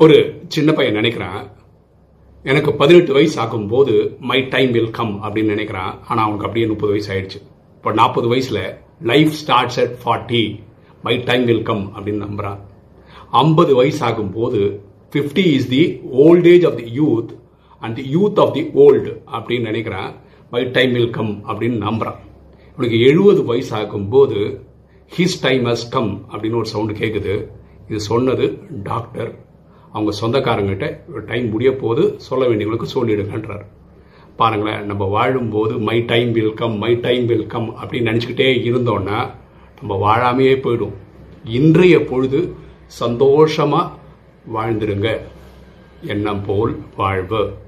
ஒரு சின்ன பையன் நினைக்கிறான் எனக்கு பதினெட்டு வயசு ஆகும்போது மை டைம் வில் கம் அப்படின்னு நினைக்கிறான். ஆனால் அவனுக்கு அப்படியே முப்பது வயசு ஆயிடுச்சு. இப்போ நாற்பது வயசில் life starts at forty my time will come அப்படின்னு நம்புகிறான் ஐம்பது வயசு ஆகும்போது fifty is the old age of the youth and the youth of the old அப்படின்னு நினைக்கிறான். மை டைம் வில் கம் அப்படின்னு நம்புகிறான் இவனுக்கு எழுபது வயசு ஆகும்போது ஹிஸ் டைம் ஹஸ் கம் அப்படின்னு ஒரு சவுண்டு கேட்குது இது சொன்னது டாக்டர் அவங்க சொந்தக்காரங்கிட்ட டைம் முடிய போது சொல்ல வேண்டியவங்களுக்கு சொல்லிடுங்கன்றார். பாருங்களேன் நம்ம வாழும்போது my time will come my time will come அப்படின்னு நினச்சிக்கிட்டே இருந்தோன்னா நம்ம வாழாமையே போயிடும். இன்றைய பொழுது சந்தோஷமாக வாழ்ந்துருங்க. எண்ணம் போல் வாழ்வு.